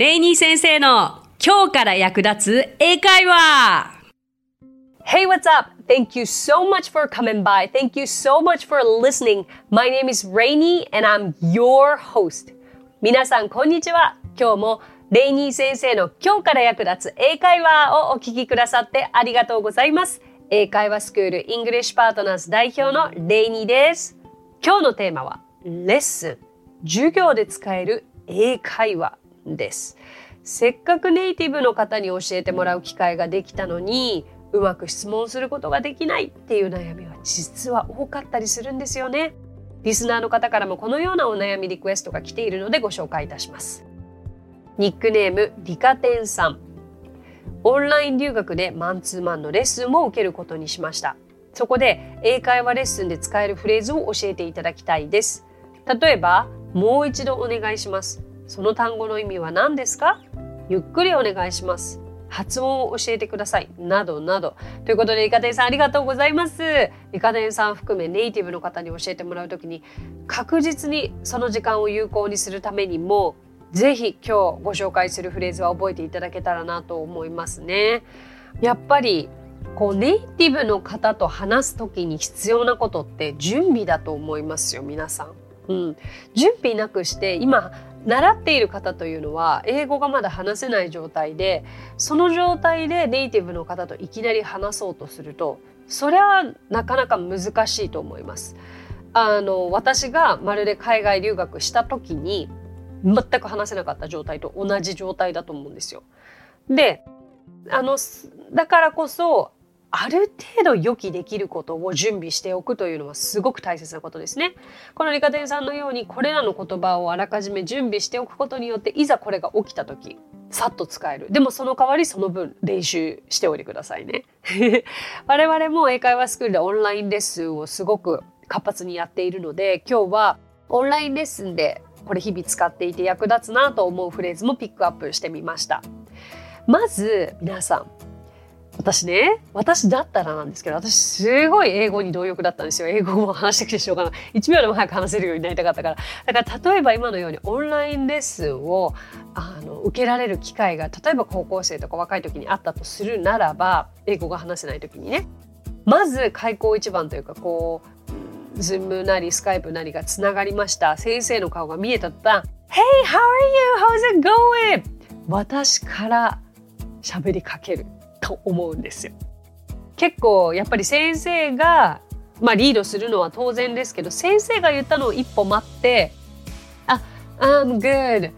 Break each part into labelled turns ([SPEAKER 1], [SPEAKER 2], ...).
[SPEAKER 1] レイニー先生の今日から役立つ英会話
[SPEAKER 2] Hey, what's up? Thank you so much for coming by. Thank you so much for listening. My name is Rainy and I'm your host. 皆さん、こんにちは。今日もレイニー先生の今日から役立つ英会話をお聞きくださってありがとうございます。英会話スクール English Partners 代表のレイニーです。今日のテーマはレッスン。授業で使える英会話です。せっかくネイティブの方に教えてもらう機会ができたのにうまく質問することができないっていう悩みは実は多かったりするんですよね。リスナーの方からもこのようなお悩みリクエストが来ているのでご紹介いたします。ニックネームリカテンさん。オンライン留学でマンツーマンのレッスンを受けることにしました。そこで英会話レッスンで使えるフレーズを教えていただきたいです。例えば、もう一度お願いします。その単語の意味は何ですか？ゆっくりお願いします。発音を教えてください。などなど。ということで、イカテンさんありがとうございます。イカテンさん含めネイティブの方に教えてもらうときに、確実にその時間を有効にするためにも、ぜひ今日ご紹介するフレーズは覚えていただけたらなと思いますね。やっぱりこうネイティブの方と話す時に必要なことって準備だと思いますよ皆さん。うん、準備なくして今習っている方というのは英語がまだ話せない状態でその状態でネイティブの方といきなり話そうとするとそれはなかなか難しいと思います。あの私がまるで海外留学した時に全く話せなかった状態と同じ状態だと思うんですよ。であのだからこそある程度予期できることを準備しておくというのはすごく大切なことですね。このリカテンさんのようにこれらの言葉をあらかじめ準備しておくことによっていざこれが起きた時さっと使える。でもその代わりその分練習しておいてくださいね。我々も英会話スクールでオンラインレッスンをすごく活発にやっているので今日はオンラインレッスンでこれ日々使っていて役立つなと思うフレーズもピックアップしてみました。まず皆さん私ね私だったらなんですけど私すごい英語に貪欲だったんですよ。英語も話してきてしょうがない。1秒でも早く話せるようになりたかったから。だから例えば今のようにオンラインレッスンをあの受けられる機会が例えば高校生とか若い時にあったとするならば英語が話せない時にね。まず開口一番というかこうズームなりスカイプなりがつながりました。先生の顔が見えた途端「Hey, how are you? How's it going?」私から喋りかける。と思うんですよ。結構やっぱり先生が、まあ、リードするのは当然ですけど先生が言ったのを一歩待って「あ I'm good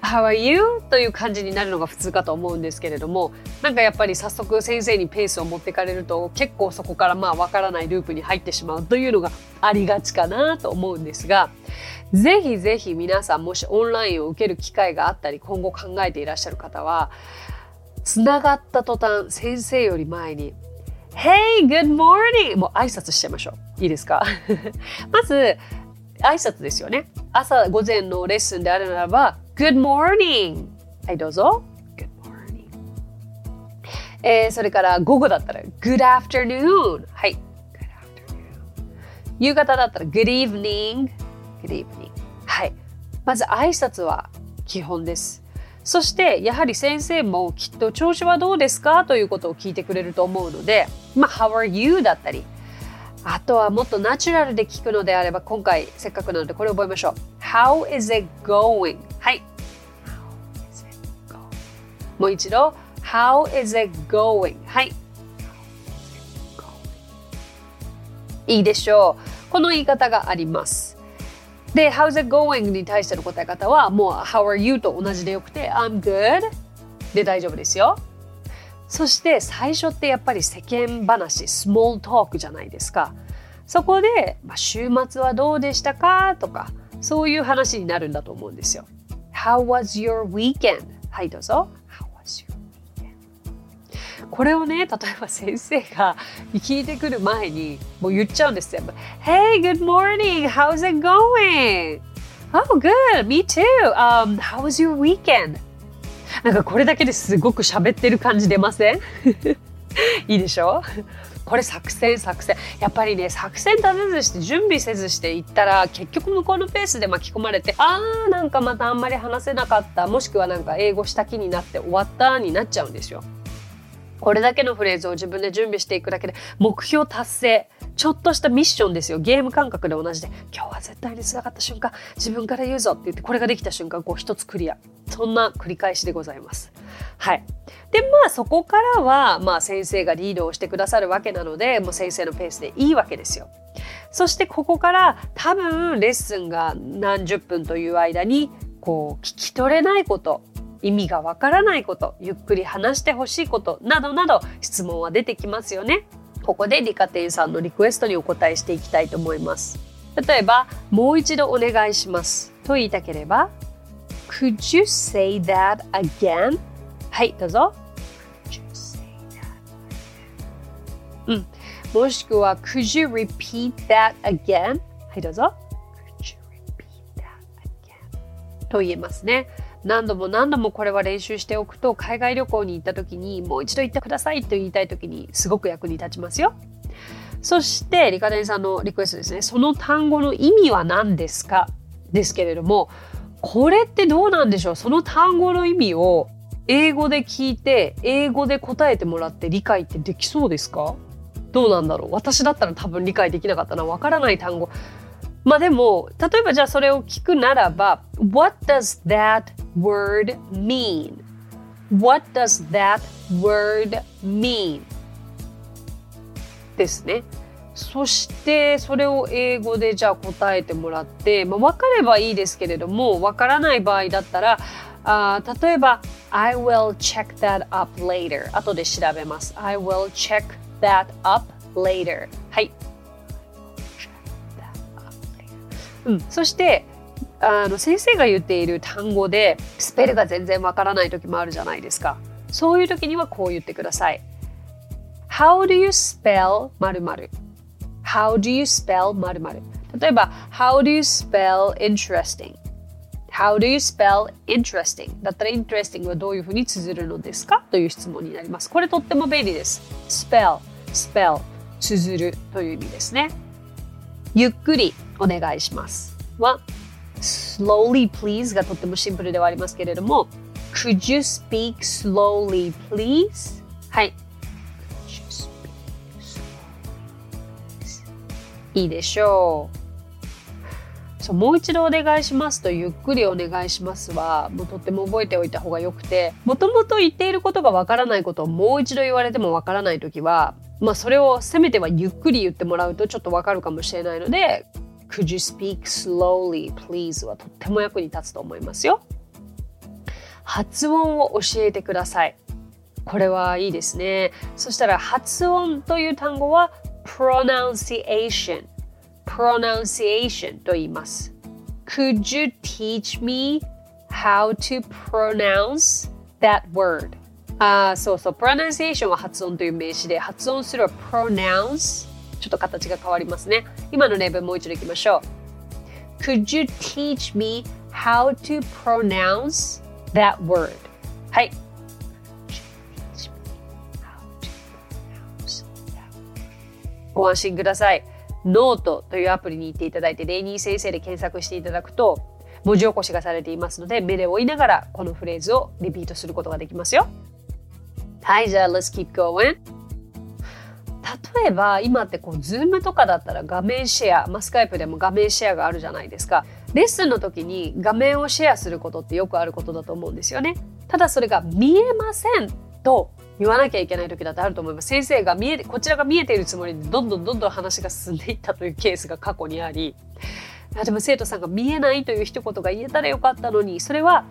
[SPEAKER 2] How are you?」という感じになるのが普通かと思うんですけれどもなんかやっぱり早速先生にペースを持ってかれると結構そこからまあわからないループに入ってしまうというのがありがちかなと思うんですがぜひぜひ皆さんもしオンラインを受ける機会があったり今後考えていらっしゃる方はつながった途端先生より前に Hey, good morning! もう挨拶しちゃいましょう。いいですか？まず、挨拶ですよね。朝午前のレッスンであるならば、Good morning! はい、どうぞ。Good morning. えー、それから午後だったら、Good afternoon! はい。Good afternoon. 夕方だったら、Good evening! Good evening. はい。まず挨拶は基本です。そしてやはり先生もきっと調子はどうですか？ということを聞いてくれると思うので、まあ、How are you? だったり、あとはもっとナチュラルで聞くのであれば、今回せっかくなのでこれを覚えましょう。How is it going? はい。もう一度。How is it going? はい。いいでしょう。この言い方があります。で、How's it going? に対しての答え方はもう How are you? と同じでよくて I'm good で大丈夫ですよ。そして最初ってやっぱり世間話、スモールトークじゃないですか。そこで、まあ、週末はどうでしたか？とかそういう話になるんだと思うんですよ。How was your weekend? はいどうぞ。これをね例えば先生が聞いてくる前にもう言っちゃうんですよ。Hey, good morning! How's it going? Oh, good! Me too! Um, how's your weekend? なんかこれだけですごく喋ってる感じ出ません？いいでしょ？これ作戦作戦やっぱりね作戦立てずして準備せずしていったら結局向こうのペースで巻き込まれてあーなんかまたあんまり話せなかったもしくはなんか英語した気になって終わったになっちゃうんですよ。これだけのフレーズを自分で準備していくだけで目標達成。ちょっとしたミッションですよ。ゲーム感覚で同じで。今日は絶対につながった瞬間自分から言うぞって言ってこれができた瞬間こう一つクリア。そんな繰り返しでございます。はい。でまあそこからはまあ先生がリードをしてくださるわけなのでもう先生のペースでいいわけですよ。そしてここから多分レッスンが何十分という間にこう聞き取れないこと。意味がわからないことゆっくり話してほしいことなどなど質問は出てきますよね。ここで理科店さんのリクエストにお答えしていきたいと思います。例えば、もう一度お願いしますと言いたければ Could you say that again? はい、どうぞ。うん。もしくは Could you repeat that again? はい、どうぞ。と言えますね。何度も何度もこれは練習しておくと海外旅行に行った時にもう一度行ってくださいと言いたい時にすごく役に立ちますよ。そしてリカデンさんのリクエストですね。その単語の意味は何ですか？ですけれどもこれってどうなんでしょう？その単語の意味を英語で聞いて英語で答えてもらって理解ってできそうですか？どうなんだろう？私だったら多分理解できなかったな。わからない単語。まあでも例えばじゃあそれを聞くならば What does that word mean? What does that word mean? ですね。そしてそれを英語でじゃあ答えてもらって、まあ、分かればいいですけれども分からない場合だったらあ例えば I will check that up later 後で調べます I will check that up later はいうん、そしてあの先生が言っている単語でスペルが全然わからない時もあるじゃないですか。そういう時にはこう言ってください。How do you spell 〇〇？How do you spell 〇〇？例えば How do you spell interesting? How do you spell interesting? だったら interesting はどういうふうに綴るのですか？という質問になります。これとっても便利です。spell, spell 綴るという意味ですね。ゆっくりお願いしますは slowly please がとってもシンプルではありますけれども could you speak slowly please? はい。いいでしょう。そうもう一度お願いしますとゆっくりお願いしますはもうとっても覚えておいた方がよくてもともと言っていることがわからないことをもう一度言われてもわからない時はまあそれをせめてはゆっくり言ってもらうとちょっとわかるかもしれないので Could you speak slowly, please? はとっても役に立つと思いますよ。発音を教えてください。これはいいですね。そしたら発音という単語は pronunciation。pronunciation と言います。Could you teach me how to pronounce that word? あそうそう、pronunciation は発音という名詞で、発音するは pronounce ちょっと形が変わりますね。今の例文もう一度いきましょう。Could you teach me how to pronounce that word? はい。ご安心ください。ノートというアプリに行っていただいて、レイニー先生で検索していただくと、文字起こしがされていますので、目で追いながらこのフレーズをリピートすることができますよ。はい、じゃあ、let's keep going. 例えば今ってこう Zoom とかだったら画面シェア、まあ、スカイプでも画面シェアがあるじゃないですか。レッスンの時に画面をシェアすることってよくあることだと思うんですよね。ただそれが見えませんと言わなきゃいけない時だってあると思います。先生が見えこちらが見えているつもりでどんどんどんどん話が進んでいったというケースが過去にあり。あでも生徒さんが見えないという一言が言えたらよかったのにそれは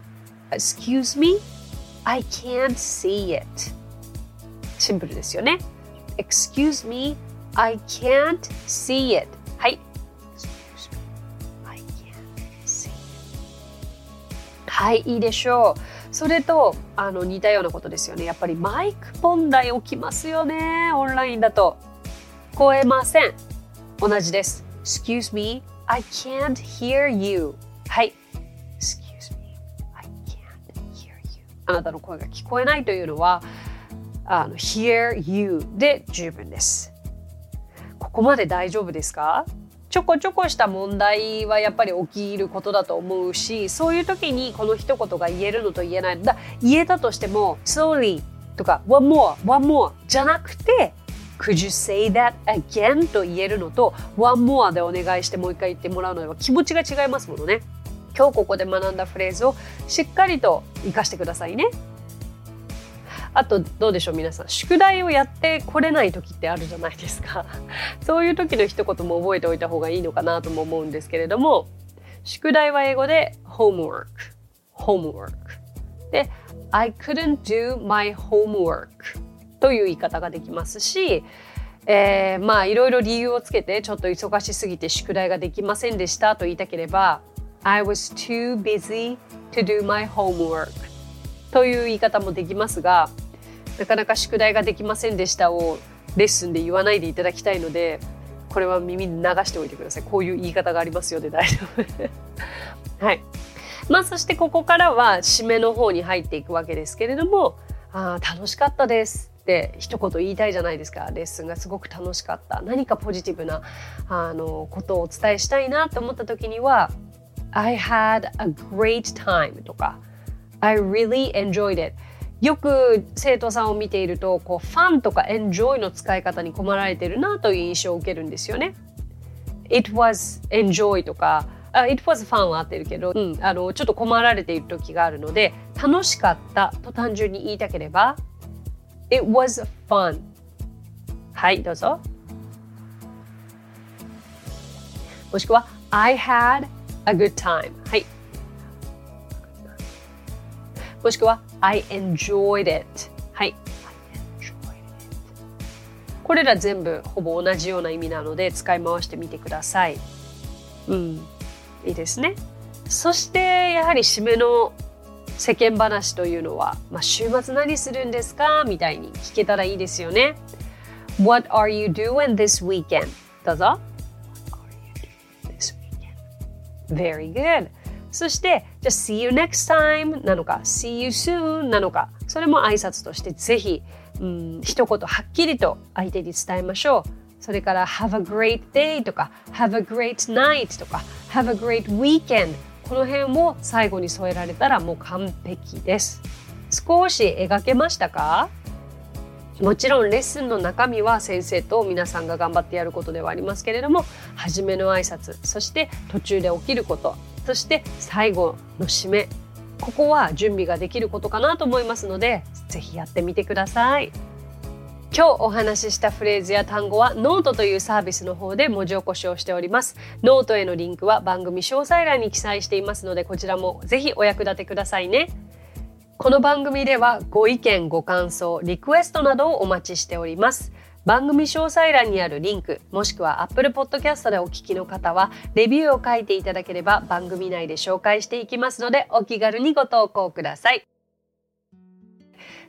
[SPEAKER 2] Excuse me? I can't see it. シンプルですよね。Excuse me, I can't see it. はい。Me, it. はい、いいでしょう。それとあの似たようなことですよね。やっぱりマイク問題起きますよね。オンラインだと。聞こえません。同じです。Excuse me, I can't hear you. はい。Excuse me, I can't hear you. あなたの声が聞こえないというのは、あの hear you で十分です。ここまで大丈夫ですか？ちょこちょこした問題はやっぱり起きることだと思うしそういう時にこの一言が言えるのと言えないだ言えたとしても「slowly」とか「one more」「one more」じゃなくて「could you say that again」と言えるのと「one more」でお願いしてもう一回言ってもらうのでは気持ちが違いますものね。今日ここで学んだフレーズをしっかりと活かしてくださいね。あとどうでしょう皆さん。宿題をやってこれない時ってあるじゃないですか。そういう時の一言も覚えておいた方がいいのかなとも思うんですけれども宿題は英語で homework homework で I couldn't do my homework という言い方ができますしえー、まあいろいろ理由をつけてちょっと忙しすぎて宿題ができませんでしたと言いたければ I was too busy to do my homework という言い方もできますがなかなか宿題ができませんでしたをレッスンで言わないでいただきたいのでこれは耳に流しておいてください。こういう言い方がありますよで大丈夫。はい。まあそしてここからは締めの方に入っていくわけですけれどもああ楽しかったですって一言言いたいじゃないですか。レッスンがすごく楽しかった。何かポジティブなあのことをお伝えしたいなと思った時には I had a great time とか I really enjoyed it. よく生徒さんを見ているとこうファンとかエンジョイの使い方に困られてるなという印象を受けるんですよね。It was enjoy とかあ It was fun は合ってるけど、うん、あのちょっと困られている時があるので楽しかったと単純に言いたければ It was fun はいどうぞ。もしくは I had a good time はい。もしくは I enjoyed it. はい。これら全部ほぼ同じような意味なので使い回してみてください。うん。いいですね。そしてやはり締めの世間話というのは、まあ、週末何するんですか？みたいに聞けたらいいですよね。What are you doing this weekend? どうぞ。Very good. そしてじゃ See you next time なのか See you soon なのかそれも挨拶としてぜひ、うん、一言はっきりと相手に伝えましょう。それから Have a great day とか Have a great night とか Have a great weekend この辺も最後に添えられたらもう完璧です。少し描けましたか？もちろんレッスンの中身は先生と皆さんが頑張ってやることではありますけれども初めの挨拶そして途中で起きることそして最後の締め。ここは準備ができることかなと思いますのでぜひやってみてください。今日お話ししたフレーズや単語はノートというサービスの方で文字起こしをしております。ノートへのリンクは番組詳細欄に記載していますのでこちらもぜひお役立てくださいね。この番組ではご意見ご感想リクエストなどをお待ちしております。番組詳細欄にあるリンクもしくは Apple Podcast でお聞きの方はレビューを書いていただければ番組内で紹介していきますのでお気軽にご投稿ください。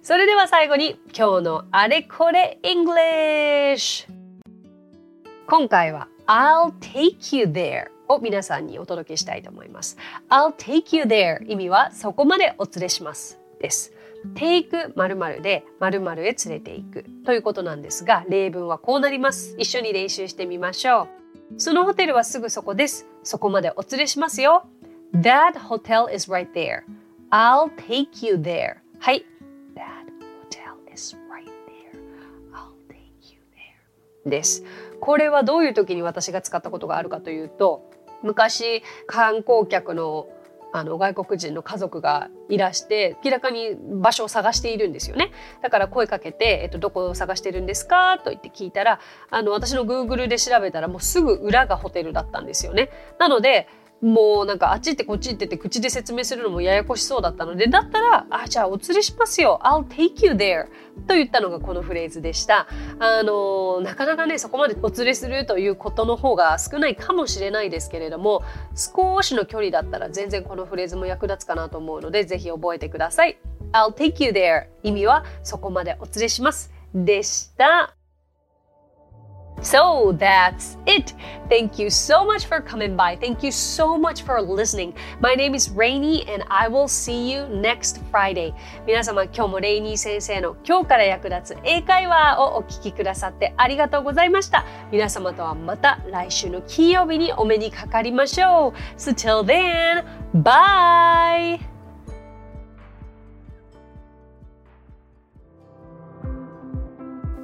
[SPEAKER 2] それでは最後に今日のあれこれ English 今回は I'll take you there を皆さんにお届けしたいと思います。I'll take you there 意味はそこまでお連れします。です。Take 〇〇で〇〇へ連れていくということなんですが例文はこうなります。一緒に練習してみましょう。そのホテルはすぐそこです。そこまでお連れしますよ。That hotel is right there. I'll take you there. はい。That hotel is right there. I'll take you there. です。これはどういう時に私が使ったことがあるかというと昔観光客のあの外国人の家族がいらして明らかに場所を探しているんですよね。だから声かけて、えっと、どこを探してるんですか？と言って聞いたらあの私の Google で調べたらもうすぐ裏がホテルだったんですよね。なのでもうなんかあっち行ってこっち行ってって口で説明するのもややこしそうだったのでだったら「あじゃあお連れしますよ。I'll take you there」と言ったのがこのフレーズでした。あのなかなかねそこまでお連れするということの方が少ないかもしれないですけれども少しの距離だったら全然このフレーズも役立つかなと思うのでぜひ覚えてください。I'll take you there 意味はそこまでお連れします。でした。So that's it. Thank you so much for coming by. Thank you so much for listening. My name is Rainy and I will see you next Friday. 皆様今日もレイニー先生の今日から役立つ英会話をお聞きくださってありがとうございました。皆様とはまた来週の金曜日にお目にかかりましょう。So till then, bye!